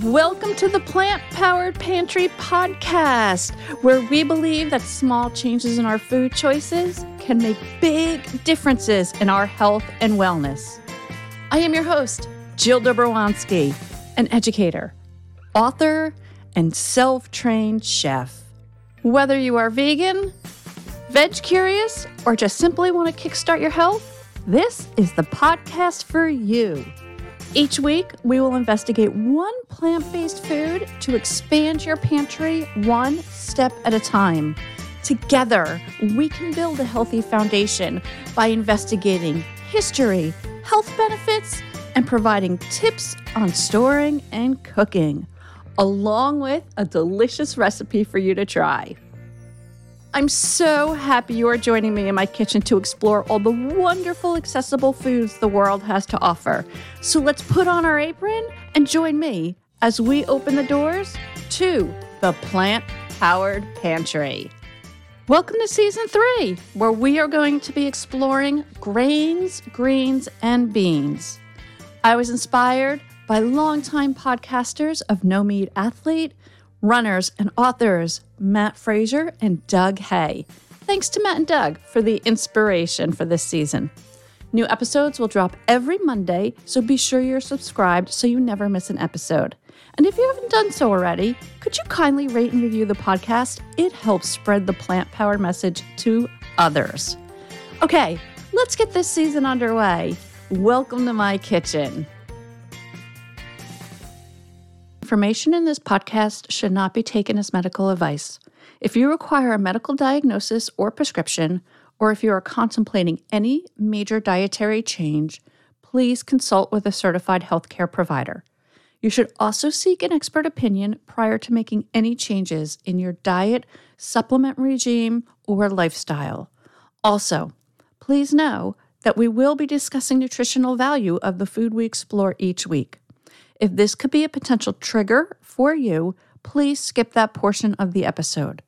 Welcome to the Plant Powered Pantry podcast, where we believe that small changes in our food choices can make big differences in our health and wellness. I am your host, Jill Dobrowansky, an educator, author, and self trained chef. Whether you are vegan, veg curious, or just simply want to kickstart your health, this is the podcast for you. Each week, we will investigate one plant based food to expand your pantry one step at a time. Together, we can build a healthy foundation by investigating history, health benefits, and providing tips on storing and cooking, along with a delicious recipe for you to try. I'm so happy you are joining me in my kitchen to explore all the wonderful, accessible foods the world has to offer. So let's put on our apron and join me as we open the doors to the plant powered pantry. Welcome to season three, where we are going to be exploring grains, greens, and beans. I was inspired by longtime podcasters of No Meat Athlete runners and authors Matt Frazier and Doug Hay. Thanks to Matt and Doug for the inspiration for this season. New episodes will drop every Monday, so be sure you're subscribed so you never miss an episode. And if you haven't done so already, could you kindly rate and review the podcast? It helps spread the plant powered message to others. Okay, let's get this season underway. Welcome to my kitchen. Information in this podcast should not be taken as medical advice. If you require a medical diagnosis or prescription, or if you are contemplating any major dietary change, please consult with a certified healthcare provider. You should also seek an expert opinion prior to making any changes in your diet, supplement regime, or lifestyle. Also, please know that we will be discussing nutritional value of the food we explore each week. If this could be a potential trigger for you, please skip that portion of the episode.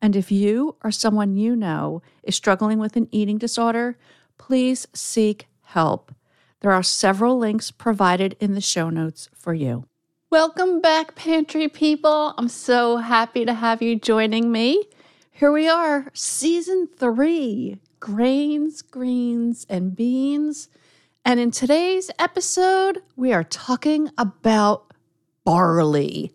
And if you or someone you know is struggling with an eating disorder, please seek help. There are several links provided in the show notes for you. Welcome back, pantry people. I'm so happy to have you joining me. Here we are, season three grains, greens, and beans. And in today's episode, we are talking about barley.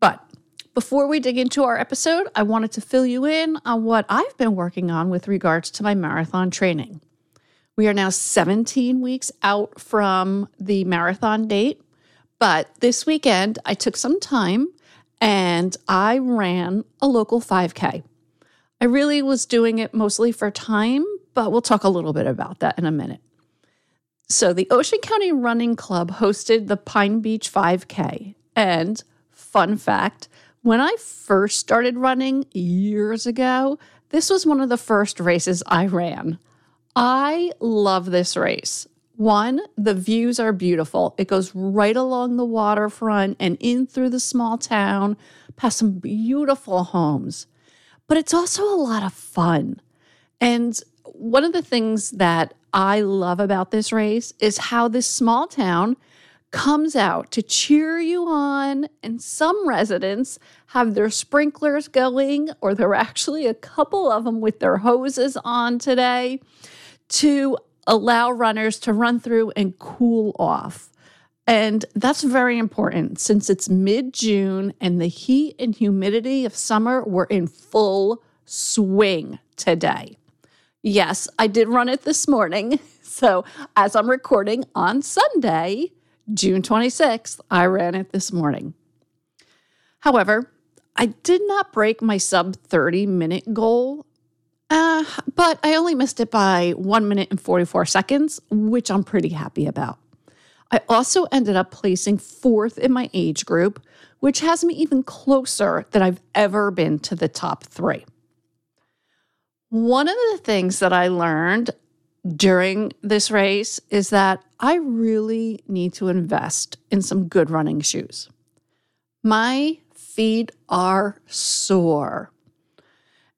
But before we dig into our episode, I wanted to fill you in on what I've been working on with regards to my marathon training. We are now 17 weeks out from the marathon date, but this weekend I took some time and I ran a local 5K. I really was doing it mostly for time, but we'll talk a little bit about that in a minute. So, the Ocean County Running Club hosted the Pine Beach 5K. And, fun fact, when I first started running years ago, this was one of the first races I ran. I love this race. One, the views are beautiful. It goes right along the waterfront and in through the small town, past some beautiful homes. But it's also a lot of fun. And one of the things that I love about this race is how this small town comes out to cheer you on, and some residents have their sprinklers going, or there are actually a couple of them with their hoses on today to allow runners to run through and cool off. And that's very important since it's mid June and the heat and humidity of summer were in full swing today. Yes, I did run it this morning. So, as I'm recording on Sunday, June 26th, I ran it this morning. However, I did not break my sub 30 minute goal, uh, but I only missed it by one minute and 44 seconds, which I'm pretty happy about. I also ended up placing fourth in my age group, which has me even closer than I've ever been to the top three. One of the things that I learned during this race is that I really need to invest in some good running shoes. My feet are sore.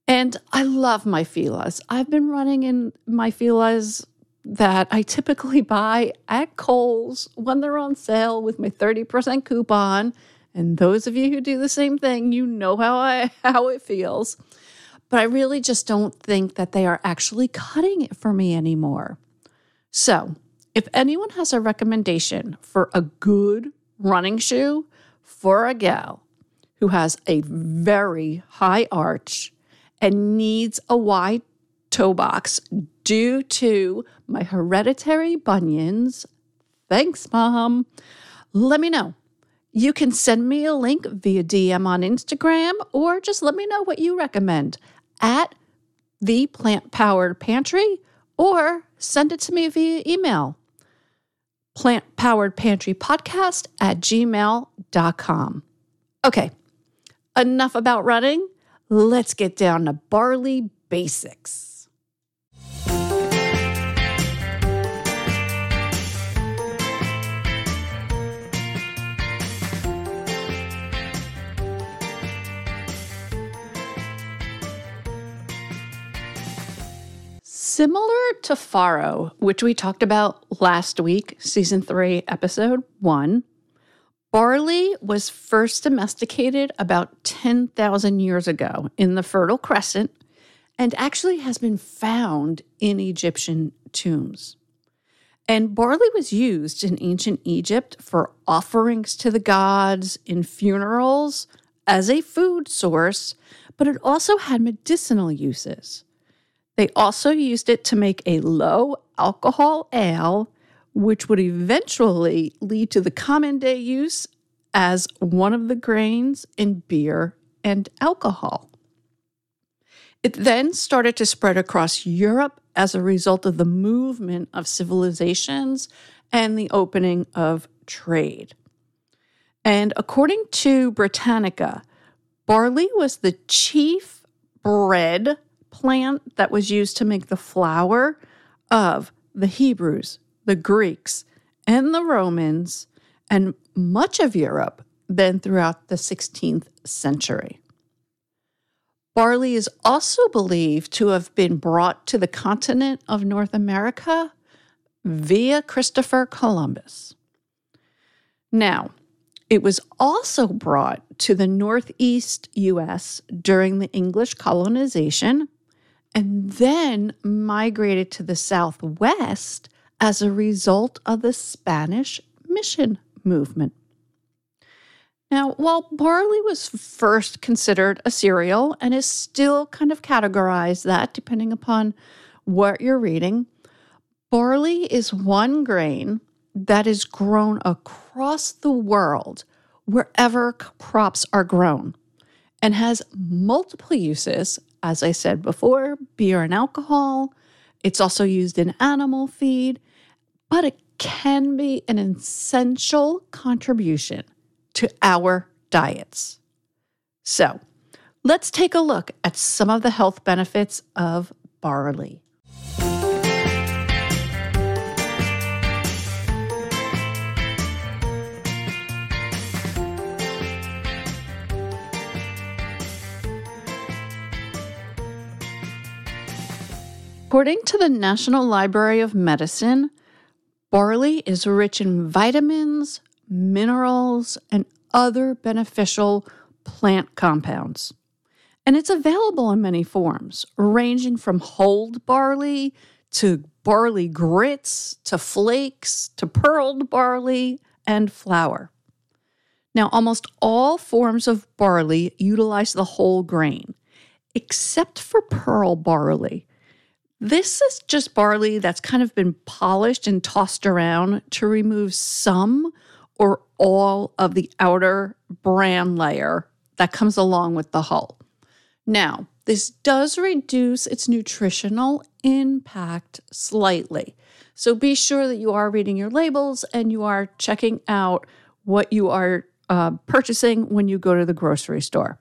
And I love my Fila's. I've been running in my Fila's that I typically buy at Kohl's when they're on sale with my 30% coupon. And those of you who do the same thing, you know how I how it feels. But I really just don't think that they are actually cutting it for me anymore. So, if anyone has a recommendation for a good running shoe for a gal who has a very high arch and needs a wide toe box due to my hereditary bunions, thanks, mom. Let me know. You can send me a link via DM on Instagram or just let me know what you recommend at the plant powered pantry or send it to me via email plant powered pantry podcast at gmail.com. Okay, enough about running. Let's get down to barley basics. Similar to farro, which we talked about last week, season three, episode one, barley was first domesticated about 10,000 years ago in the Fertile Crescent and actually has been found in Egyptian tombs. And barley was used in ancient Egypt for offerings to the gods, in funerals, as a food source, but it also had medicinal uses. They also used it to make a low alcohol ale, which would eventually lead to the common day use as one of the grains in beer and alcohol. It then started to spread across Europe as a result of the movement of civilizations and the opening of trade. And according to Britannica, barley was the chief bread plant that was used to make the flour of the Hebrews, the Greeks, and the Romans, and much of Europe then throughout the 16th century. Barley is also believed to have been brought to the continent of North America via Christopher Columbus. Now, it was also brought to the Northeast U.S. during the English colonization and then migrated to the Southwest as a result of the Spanish mission movement. Now, while barley was first considered a cereal and is still kind of categorized that depending upon what you're reading, barley is one grain that is grown across the world wherever crops are grown and has multiple uses as I said before, beer and alcohol. It's also used in animal feed, but it can be an essential contribution to our diets. So, let's take a look at some of the health benefits of barley. According to the National Library of Medicine, barley is rich in vitamins, minerals, and other beneficial plant compounds. And it's available in many forms, ranging from hulled barley to barley grits to flakes to pearled barley and flour. Now, almost all forms of barley utilize the whole grain, except for pearl barley, this is just barley that's kind of been polished and tossed around to remove some or all of the outer bran layer that comes along with the hull. Now, this does reduce its nutritional impact slightly. So be sure that you are reading your labels and you are checking out what you are uh, purchasing when you go to the grocery store.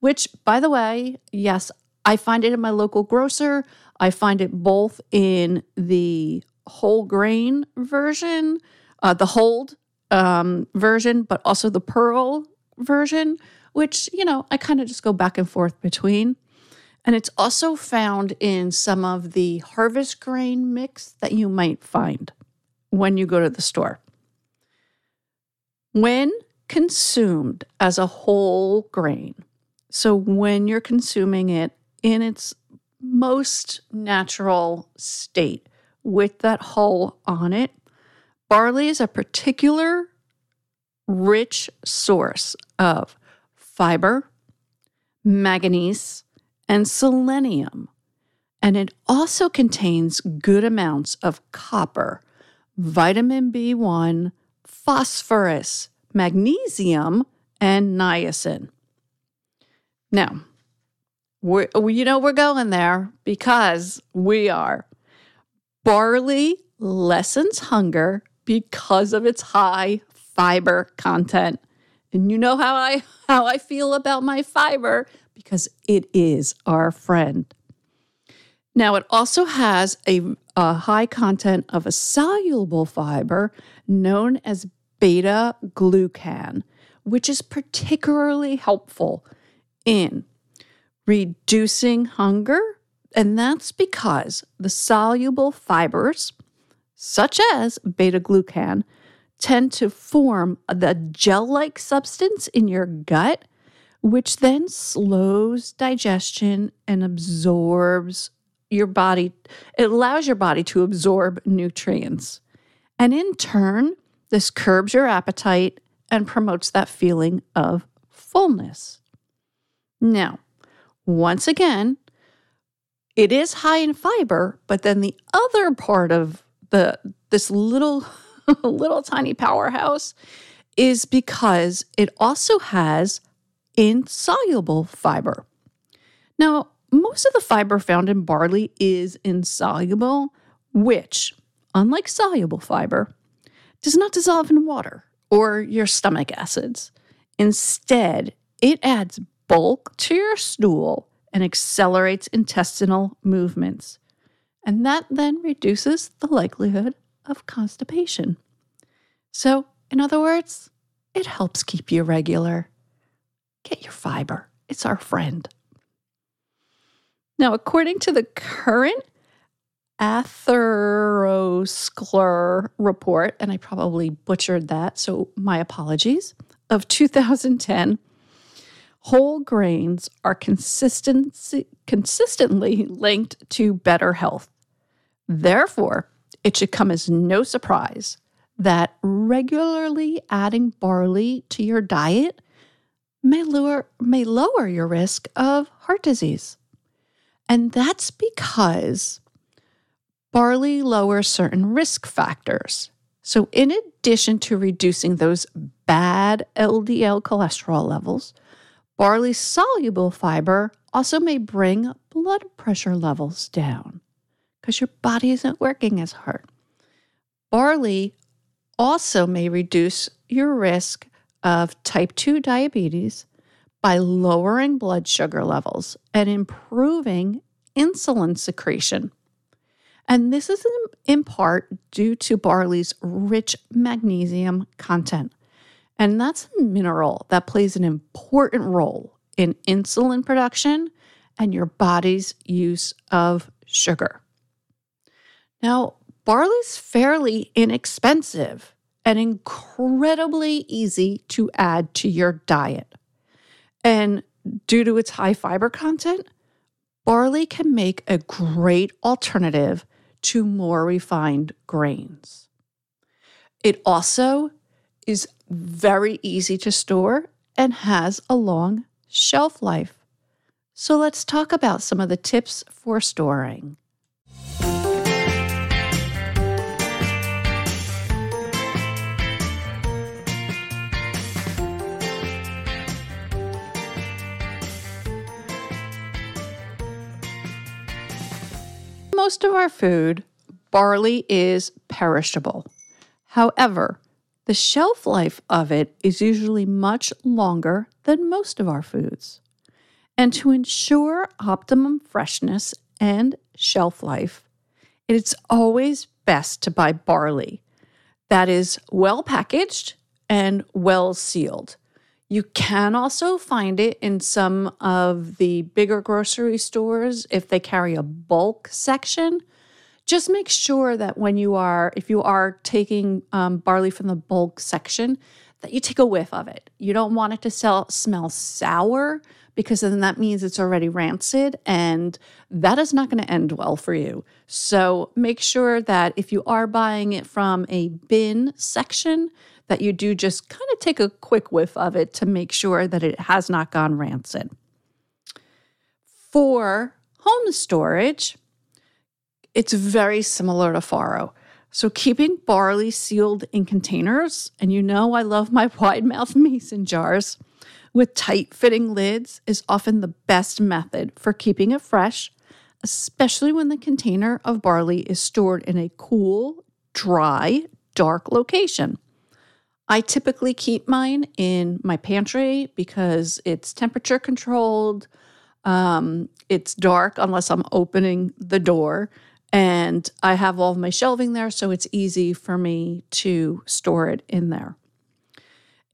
Which, by the way, yes, I find it in my local grocer. I find it both in the whole grain version, uh, the hulled um, version, but also the pearl version, which, you know, I kind of just go back and forth between. And it's also found in some of the harvest grain mix that you might find when you go to the store. When consumed as a whole grain, so when you're consuming it in its most natural state with that hull on it, barley is a particular rich source of fiber, manganese, and selenium. And it also contains good amounts of copper, vitamin B1, phosphorus, magnesium, and niacin. Now, we oh, you know we're going there because we are. Barley lessens hunger because of its high fiber content. And you know how I how I feel about my fiber because it is our friend. Now, it also has a, a high content of a soluble fiber known as beta glucan, which is particularly helpful in reducing hunger. And that's because the soluble fibers, such as beta glucan, tend to form the gel like substance in your gut, which then slows digestion and absorbs your body. It allows your body to absorb nutrients. And in turn, this curbs your appetite and promotes that feeling of fullness. Now, once again, it is high in fiber, but then the other part of the this little little tiny powerhouse is because it also has insoluble fiber. Now, most of the fiber found in barley is insoluble, which, unlike soluble fiber, does not dissolve in water or your stomach acids. Instead, it adds bulk to your stool and accelerates intestinal movements. And that then reduces the likelihood of constipation. So, in other words, it helps keep you regular. Get your fiber, it's our friend. Now, according to the current atheroscler report, and I probably butchered that, so my apologies, of 2010, whole grains are consistently linked to better health. Therefore, it should come as no surprise that regularly adding barley to your diet may lower, may lower your risk of heart disease. And that's because barley lowers certain risk factors. So, in addition to reducing those bad LDL cholesterol levels, barley soluble fiber also may bring blood pressure levels down because your body isn't working as hard. Barley also may reduce your risk of type 2 diabetes by lowering blood sugar levels and improving insulin secretion. And this is in part due to barley's rich magnesium content. And that's a mineral that plays an important role in insulin production and your body's use of sugar. Now, barley's fairly inexpensive and incredibly easy to add to your diet. And due to its high fiber content, barley can make a great alternative to more refined grains. It also is very easy to store and has a long shelf life. So let's talk about some of the tips for storing. most of our food, barley is perishable. However, the shelf life of it is usually much longer than most of our foods. And to ensure optimum freshness and shelf life, it's always best to buy barley that is well packaged and well sealed. You can also find it in some of the bigger grocery stores if they carry a bulk section. Just make sure that when you are, if you are taking um, barley from the bulk section, that you take a whiff of it. You don't want it to sell, smell sour because then that means it's already rancid and that is not going to end well for you. So make sure that if you are buying it from a bin section, that you do just kind of take a quick whiff of it to make sure that it has not gone rancid. For home storage, it's very similar to farro. So, keeping barley sealed in containers, and you know I love my wide mouth mason jars, with tight fitting lids is often the best method for keeping it fresh, especially when the container of barley is stored in a cool, dry, dark location. I typically keep mine in my pantry because it's temperature controlled. Um, it's dark unless I'm opening the door. And I have all of my shelving there, so it's easy for me to store it in there.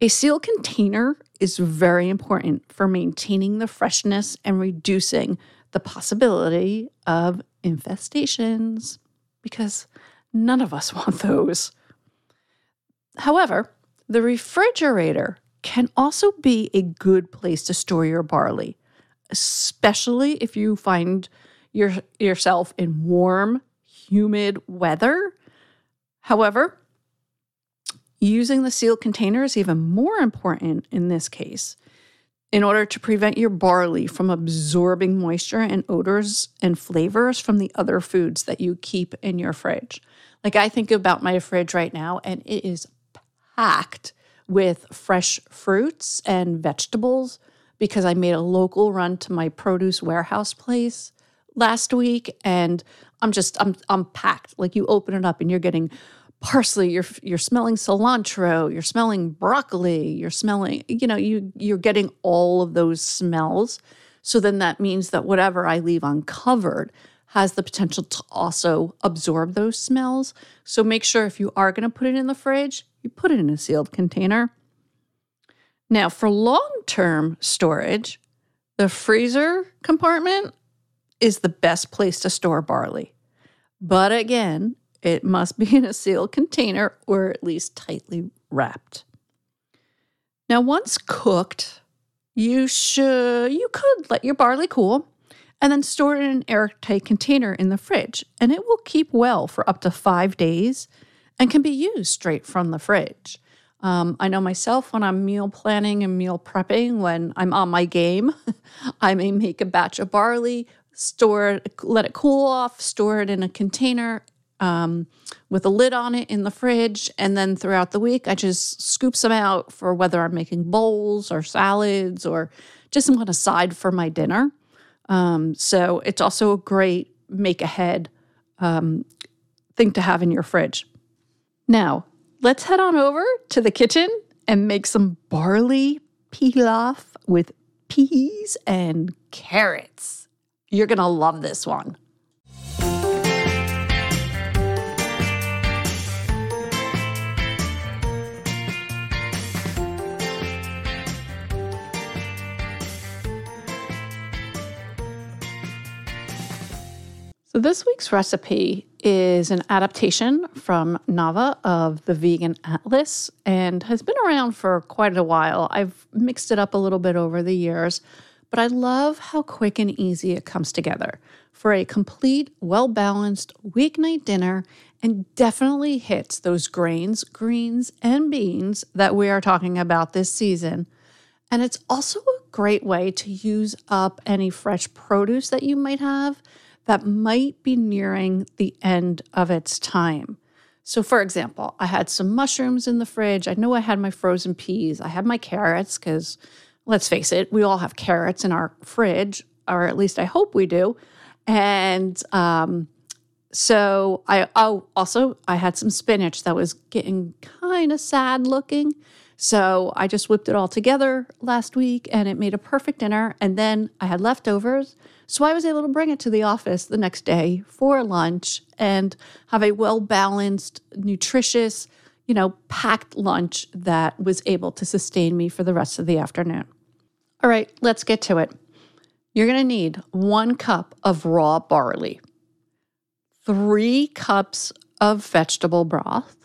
A sealed container is very important for maintaining the freshness and reducing the possibility of infestations because none of us want those. However, the refrigerator can also be a good place to store your barley, especially if you find your, yourself in warm, humid weather. However, using the sealed container is even more important in this case in order to prevent your barley from absorbing moisture and odors and flavors from the other foods that you keep in your fridge. Like I think about my fridge right now, and it is packed with fresh fruits and vegetables because I made a local run to my produce warehouse place last week and I'm just I'm I'm packed. Like you open it up and you're getting parsley, you're you're smelling cilantro, you're smelling broccoli, you're smelling, you know, you you're getting all of those smells. So then that means that whatever I leave uncovered has the potential to also absorb those smells. So make sure if you are going to put it in the fridge, you put it in a sealed container. Now, for long term storage, the freezer compartment is the best place to store barley. But again, it must be in a sealed container or at least tightly wrapped. Now, once cooked, you should you could let your barley cool and then store it in an airtight container in the fridge, and it will keep well for up to five days and can be used straight from the fridge. Um, I know myself when I'm meal planning and meal prepping, when I'm on my game, I may make a batch of barley, store it, let it cool off, store it in a container um, with a lid on it in the fridge. And then throughout the week, I just scoop some out for whether I'm making bowls or salads or just one side for my dinner. Um, so it's also a great make ahead um, thing to have in your fridge. Now, let's head on over to the kitchen and make some barley pilaf with peas and carrots. You're going to love this one. So, this week's recipe is an adaptation from Nava of the Vegan Atlas and has been around for quite a while. I've mixed it up a little bit over the years, but I love how quick and easy it comes together for a complete, well balanced weeknight dinner and definitely hits those grains, greens, and beans that we are talking about this season. And it's also a great way to use up any fresh produce that you might have that might be nearing the end of its time. So, for example, I had some mushrooms in the fridge. I know I had my frozen peas. I had my carrots because, let's face it, we all have carrots in our fridge, or at least I hope we do. And um, so I oh also I had some spinach that was getting kind of sad looking. So I just whipped it all together last week and it made a perfect dinner. And then I had leftovers. So I was able to bring it to the office the next day for lunch and have a well balanced, nutritious, you know, packed lunch that was able to sustain me for the rest of the afternoon. All right, let's get to it. You're going to need one cup of raw barley, three cups of vegetable broth.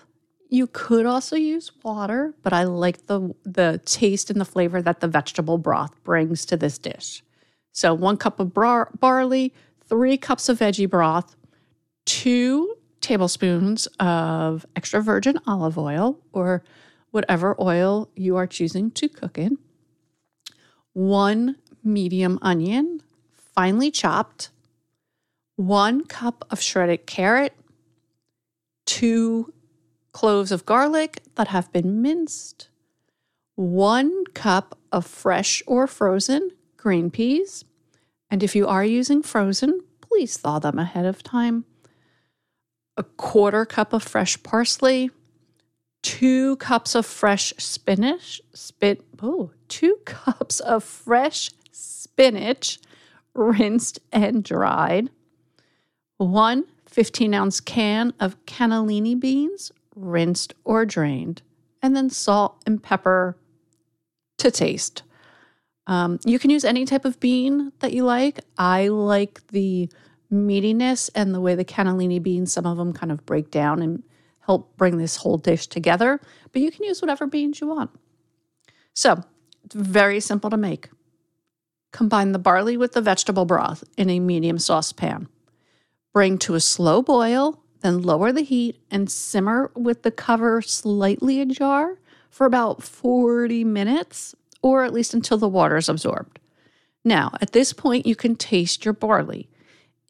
You could also use water, but I like the, the taste and the flavor that the vegetable broth brings to this dish. So, one cup of bar- barley, three cups of veggie broth, two tablespoons of extra virgin olive oil or whatever oil you are choosing to cook in, one medium onion, finely chopped, one cup of shredded carrot, two cloves of garlic that have been minced, one cup of fresh or frozen green peas. And if you are using frozen, please thaw them ahead of time a quarter cup of fresh parsley, two cups of fresh spinach, spit, oh, two cups of fresh spinach, rinsed and dried, one 15 ounce can of cannellini beans, rinsed or drained, and then salt and pepper to taste. Um, you can use any type of bean that you like. I like the meatiness and the way the cannellini beans, some of them kind of break down and help bring this whole dish together. But you can use whatever beans you want. So it's very simple to make. Combine the barley with the vegetable broth in a medium saucepan. Bring to a slow boil, then lower the heat and simmer with the cover slightly ajar for about 40 minutes, or at least until the water is absorbed. Now, at this point, you can taste your barley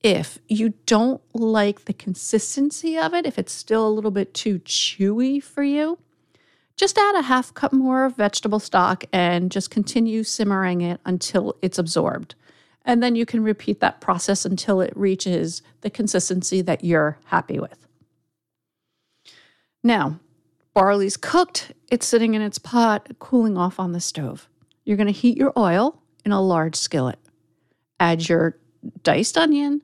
if you don't like the consistency of it, if it's still a little bit too chewy for you, just add a half cup more of vegetable stock and just continue simmering it until it's absorbed. And then you can repeat that process until it reaches the consistency that you're happy with. Now, barley's cooked, it's sitting in its pot, cooling off on the stove. You're going to heat your oil in a large skillet. Add your diced onion,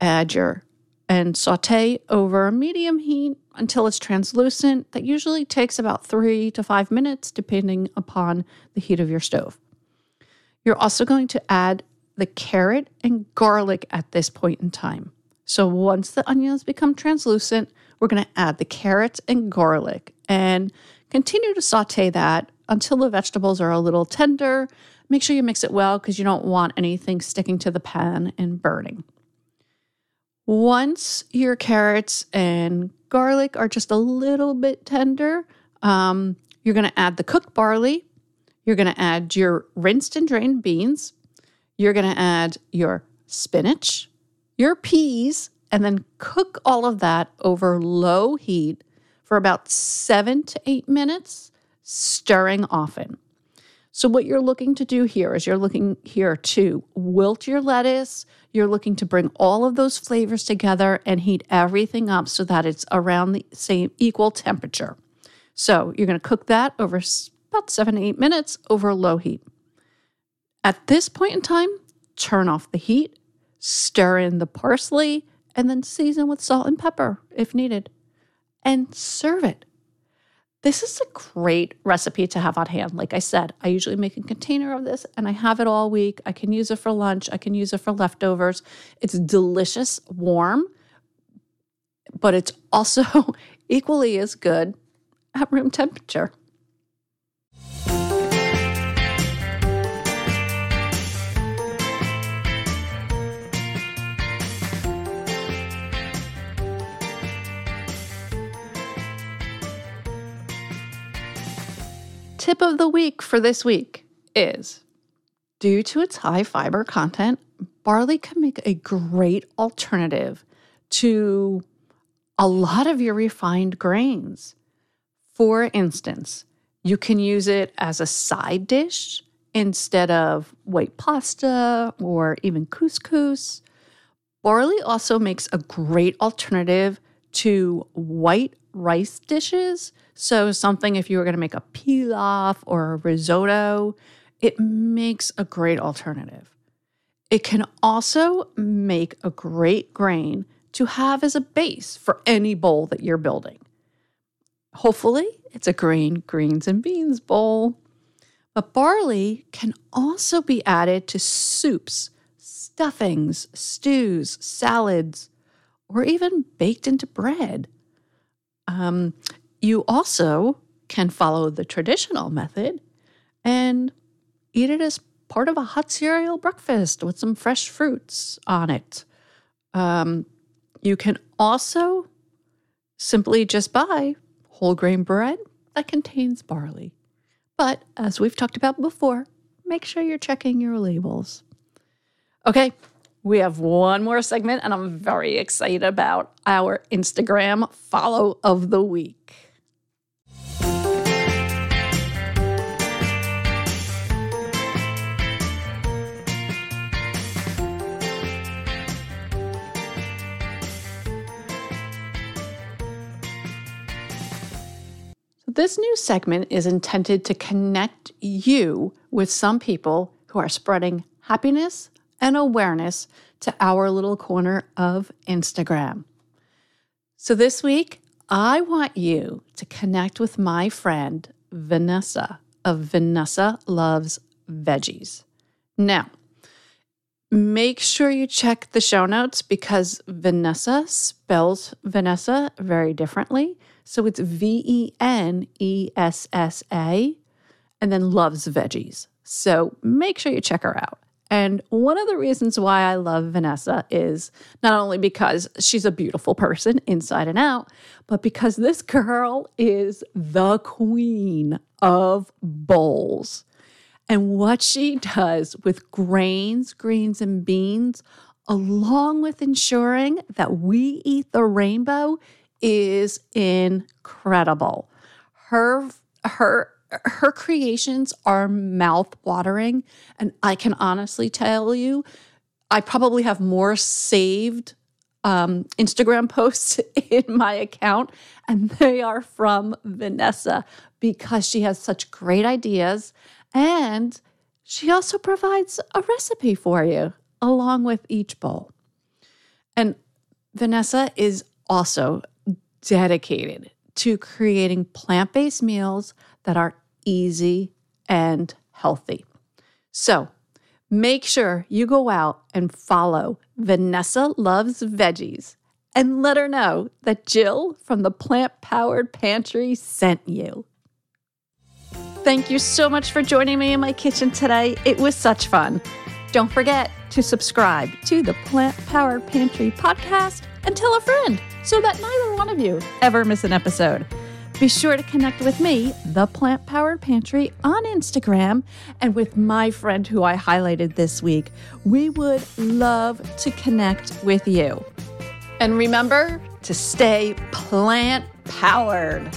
add your and saute over medium heat until it's translucent. That usually takes about three to five minutes, depending upon the heat of your stove. You're also going to add the carrot and garlic at this point in time. So once the onions become translucent, we're going to add the carrots and garlic and continue to saute that until the vegetables are a little tender. Make sure you mix it well because you don't want anything sticking to the pan and burning. Once your carrots and garlic are just a little bit tender, um, you're going to add the cooked barley. You're going to add your rinsed and drained beans. You're going to add your spinach, your peas, and then cook all of that over low heat for about seven to eight minutes, stirring often. So, what you're looking to do here is you're looking here to wilt your lettuce. You're looking to bring all of those flavors together and heat everything up so that it's around the same equal temperature. So, you're going to cook that over about seven to eight minutes over low heat. At this point in time, turn off the heat, stir in the parsley, and then season with salt and pepper if needed, and serve it. This is a great recipe to have on hand. Like I said, I usually make a container of this and I have it all week. I can use it for lunch, I can use it for leftovers. It's delicious, warm, but it's also equally as good at room temperature. Tip of the week for this week is due to its high fiber content, barley can make a great alternative to a lot of your refined grains. For instance, you can use it as a side dish instead of white pasta or even couscous. Barley also makes a great alternative to white rice dishes so, something if you were going to make a pilaf or a risotto, it makes a great alternative. It can also make a great grain to have as a base for any bowl that you're building. Hopefully, it's a green greens and beans bowl. But barley can also be added to soups, stuffings, stews, salads, or even baked into bread. Um, you also can follow the traditional method and eat it as part of a hot cereal breakfast with some fresh fruits on it. Um, you can also simply just buy whole grain bread that contains barley. But as we've talked about before, make sure you're checking your labels. Okay, we have one more segment, and I'm very excited about our Instagram follow of the week. This new segment is intended to connect you with some people who are spreading happiness and awareness to our little corner of Instagram. So this week, I want you to connect with my friend Venessa of Venessa Loves Veggies. Now, make sure you check the show notes because Venessa spells Venessa very differently. So it's V E N E S S A and then loves veggies. So make sure you check her out. And one of the reasons why I love Venessa is not only because she's a beautiful person inside and out, but because this girl is the queen of bowls. And what she does with grains, greens, and beans, along with ensuring that we eat the rainbow, is incredible. Her her her creations are mouth-watering and I can honestly tell you I probably have more saved um, Instagram posts in my account, and they are from Venessa because she has such great ideas and she also provides a recipe for you along with each bowl. And Venessa is also dedicated to creating plant based meals that are easy and healthy. So make sure you go out and follow Venessa Loves Veggies and let her know that Jill from the Plant Powered Pantry sent you. Thank you so much for joining me in my kitchen today. It was such fun. Don't forget to subscribe to the Plant Powered Pantry podcast and tell a friend so that neither one of you ever miss an episode. Be sure to connect with me, the Plant Powered Pantry, on Instagram and with my friend who I highlighted this week. We would love to connect with you. And remember to stay plant powered.